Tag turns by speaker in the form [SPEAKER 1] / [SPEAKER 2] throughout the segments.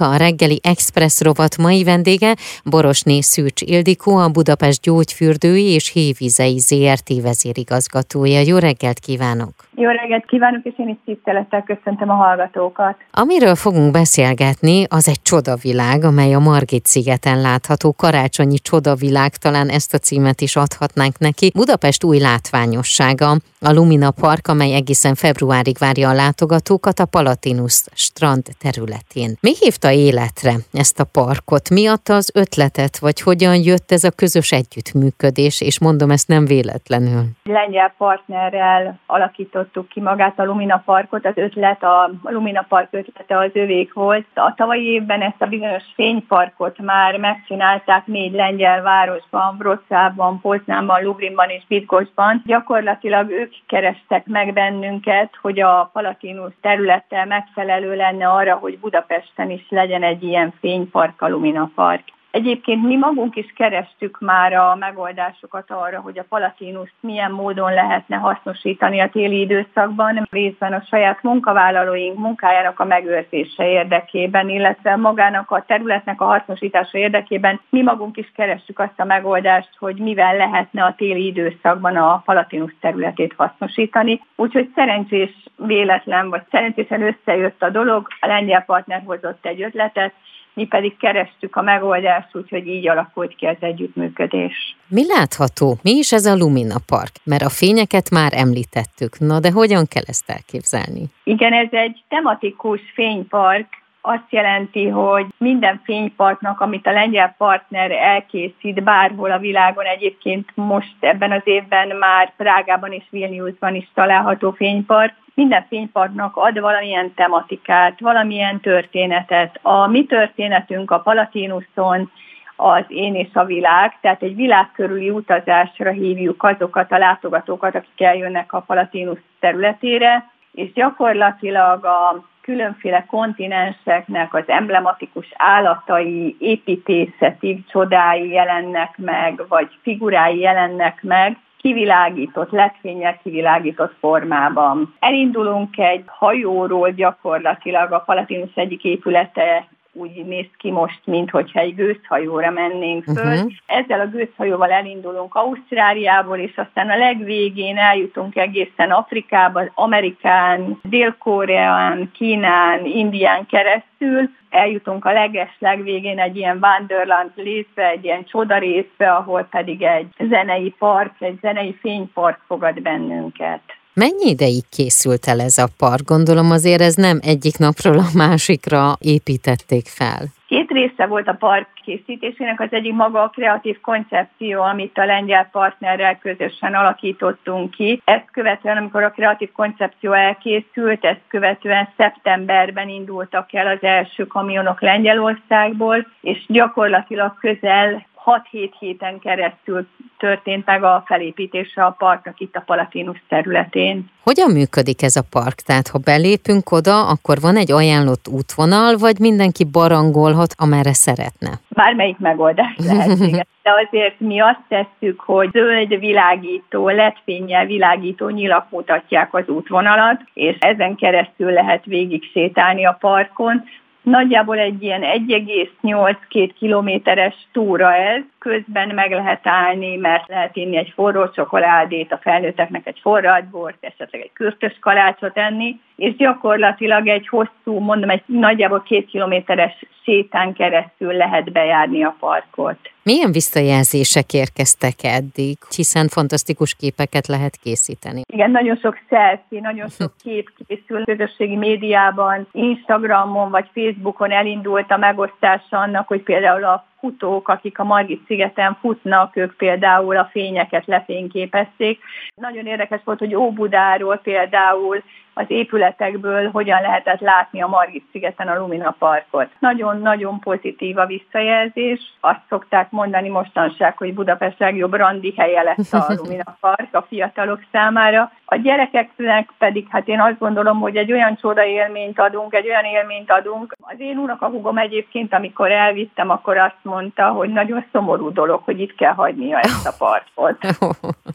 [SPEAKER 1] A reggeli Express rovat mai vendége Borosné Szűcs Ildikó, a Budapest gyógyfürdői és hévizei ZRT vezérigazgatója. Jó reggelt kívánok!
[SPEAKER 2] Jó reggelt kívánok, és én is tisztelettel köszöntöm a hallgatókat.
[SPEAKER 1] Amiről fogunk beszélgetni, az egy csodavilág, amely a Margit szigeten látható karácsonyi csodavilág, talán ezt a címet is adhatnánk neki. Budapest új látványossága, a Lumina Park, amely egészen februárig várja a látogatókat a Palatinus strand területén. Mi hívta életre ezt a parkot? Mi adta az ötletet, vagy hogyan jött ez a közös együttműködés, és mondom ezt nem véletlenül?
[SPEAKER 2] Lengyel partnerrel alakítottuk ki magát a Lumina Parkot, az ötlet, a Lumina Park ötlete az övék volt. A tavalyi évben ezt a bizonyos fényparkot már megcsinálták négy lengyel városban, Wrocławban, Poznánban, Lubrinban és Bitgosban. Gyakorlatilag ők kerestek meg bennünket, hogy a Palatinus területe megfelelő lenne arra, hogy Budapesten is legyen egy ilyen fénypark, Alumina Park. Egyébként mi magunk is kerestük már a megoldásokat arra, hogy a palatinust milyen módon lehetne hasznosítani a téli időszakban, részben a saját munkavállalóink munkájának a megőrzése érdekében, illetve magának a területnek a hasznosítása érdekében mi magunk is kerestük azt a megoldást, hogy mivel lehetne a téli időszakban a palatinus területét hasznosítani. Úgyhogy szerencsés véletlen, vagy szerencsésen összejött a dolog, a lengyel partner hozott egy ötletet, mi pedig kerestük a megoldást, úgyhogy így alakult ki az együttműködés.
[SPEAKER 1] Mi látható? Mi is ez a Lumina Park? Mert a fényeket már említettük. Na de hogyan kell ezt elképzelni?
[SPEAKER 2] Igen, ez egy tematikus fénypark, azt jelenti, hogy minden fényparknak, amit a lengyel partner elkészít bárhol a világon, egyébként most ebben az évben már Prágában és Vilniusban is található fénypark, minden fényparknak ad valamilyen tematikát, valamilyen történetet. A mi történetünk a Palatinuson, az Én és a világ, tehát egy világ körüli utazásra hívjuk azokat a látogatókat, akik eljönnek a Palatinus területére, és gyakorlatilag a különféle kontinenseknek az emblematikus állatai, építészeti csodái jelennek meg, vagy figurái jelennek meg, kivilágított, letfényel kivilágított formában. Elindulunk egy hajóról gyakorlatilag a Palatinus egyik épülete úgy néz ki most, mintha egy gőzhajóra mennénk föl. Uh-huh. Ezzel a gőzhajóval elindulunk Ausztráliából, és aztán a legvégén eljutunk egészen Afrikába, Amerikán, Dél-Koreán, Kínán, Indián keresztül, eljutunk a leges legvégén egy ilyen Wanderland részbe, egy ilyen csoda részbe, ahol pedig egy zenei park, egy zenei fénypark fogad bennünket.
[SPEAKER 1] Mennyi ideig készült el ez a park? Gondolom azért ez nem egyik napról a másikra építették fel.
[SPEAKER 2] Két része volt a park készítésének, az egyik maga a kreatív koncepció, amit a lengyel partnerrel közösen alakítottunk ki. Ezt követően, amikor a kreatív koncepció elkészült, ezt követően szeptemberben indultak el az első kamionok Lengyelországból, és gyakorlatilag közel 6-7 héten keresztül történt meg a felépítése a parknak itt a Palatinus területén.
[SPEAKER 1] Hogyan működik ez a park? Tehát ha belépünk oda, akkor van egy ajánlott útvonal, vagy mindenki barangolhat, amerre szeretne?
[SPEAKER 2] Bármelyik megoldás lehetséges. De azért mi azt tesszük, hogy zöld világító, letfényel világító nyilak mutatják az útvonalat, és ezen keresztül lehet végig sétálni a parkon. Nagyjából egy ilyen 1,8-2 kilométeres túra ez, közben meg lehet állni, mert lehet inni egy forró csokoládét, a felnőtteknek egy forradbort, esetleg egy kürtös kalácsot enni, és gyakorlatilag egy hosszú, mondom, egy nagyjából két kilométeres sétán keresztül lehet bejárni a parkot.
[SPEAKER 1] Milyen visszajelzések érkeztek eddig, hiszen fantasztikus képeket lehet készíteni?
[SPEAKER 2] Igen, nagyon sok selfie, nagyon sok kép készül közösségi médiában, Instagramon vagy Facebookon elindult a megosztása annak, hogy például a futók, akik a Margit szigeten futnak, ők például a fényeket lefényképezték. Nagyon érdekes volt, hogy Óbudáról például az épületekből hogyan lehetett látni a Margit szigeten a Lumina Parkot. Nagyon-nagyon pozitív a visszajelzés. Azt szokták mondani mostanság, hogy Budapest legjobb randi helye lesz a Lumina Park a fiatalok számára. A gyerekeknek pedig, hát én azt gondolom, hogy egy olyan csoda élményt adunk, egy olyan élményt adunk. Az én unokahúgom egyébként, amikor elvittem, akkor azt mondta, hogy nagyon szomorú dolog, hogy itt kell hagynia ezt a parkot.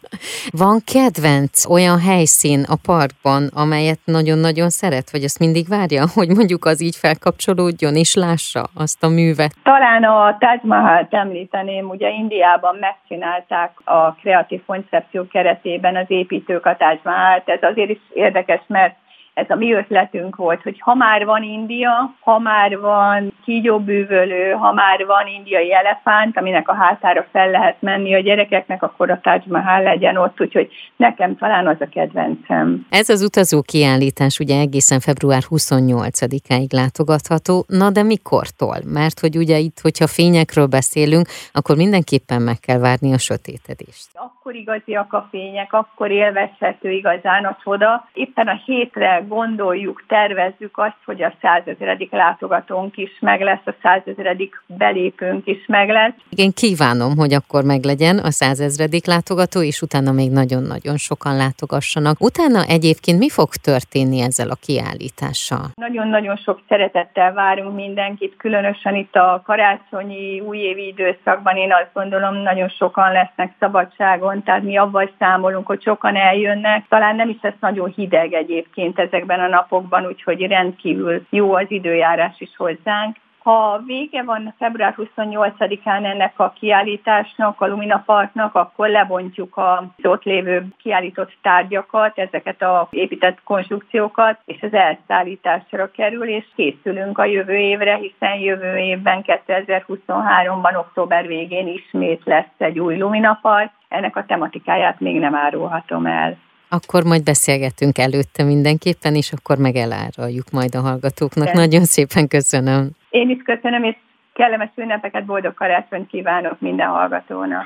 [SPEAKER 1] Van kedvenc olyan helyszín a parkban, amelyet nagyon-nagyon szeret, vagy azt mindig várja, hogy mondjuk az így felkapcsolódjon és lássa azt a művet?
[SPEAKER 2] Talán a Taj Mahal-t említeném, ugye Indiában megcsinálták a kreatív koncepció keretében az építők a Taj Mahal-t. Ez azért is érdekes, mert ez a mi ötletünk volt, hogy ha már van India, ha már van kígyóbűvölő, ha már van indiai elefánt, aminek a hátára fel lehet menni a gyerekeknek, akkor a Taj Mahal legyen ott, úgyhogy nekem talán az a kedvencem.
[SPEAKER 1] Ez az utazó kiállítás ugye egészen február 28-áig látogatható, na de mikortól? Mert hogy ugye itt, hogyha fényekről beszélünk, akkor mindenképpen meg kell várni a sötétedést.
[SPEAKER 2] Akkor igaziak a fények, akkor élvezhető igazán a csoda. Éppen a hétre gondoljuk, tervezzük azt, hogy a százezeredik látogatónk is meg lesz, a százezeredik belépőnk is meg lesz.
[SPEAKER 1] Igen, kívánom, hogy akkor meglegyen a százezredik látogató, és utána még nagyon-nagyon sokan látogassanak. Utána egyébként mi fog történni ezzel a kiállítással?
[SPEAKER 2] Nagyon-nagyon sok szeretettel várunk mindenkit, különösen itt a karácsonyi újévi időszakban én azt gondolom, nagyon sokan lesznek szabadságon, tehát mi avval számolunk, hogy sokan eljönnek. Talán nem is lesz nagyon hideg egyébként ez ezekben a napokban, úgyhogy rendkívül jó az időjárás is hozzánk. Ha vége van február 28-án ennek a kiállításnak, a Lumina Parknak, akkor lebontjuk az ott lévő kiállított tárgyakat, ezeket a épített konstrukciókat, és az elszállításra kerül, és készülünk a jövő évre, hiszen jövő évben 2023-ban október végén ismét lesz egy új Lumina Park. Ennek a tematikáját még nem árulhatom el.
[SPEAKER 1] Akkor majd beszélgetünk előtte mindenképpen, és akkor meg eláruljuk majd a hallgatóknak. De. Nagyon szépen köszönöm.
[SPEAKER 2] Én is köszönöm, és kellemes ünnepeket, boldog karácsonyt kívánok minden hallgatónak.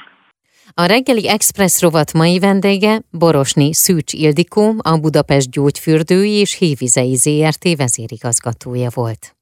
[SPEAKER 1] A reggeli Express rovat mai vendége Borosni Szűcs Ildikó, a Budapest Gyógyfürdői és Hévizei ZRT vezérigazgatója volt.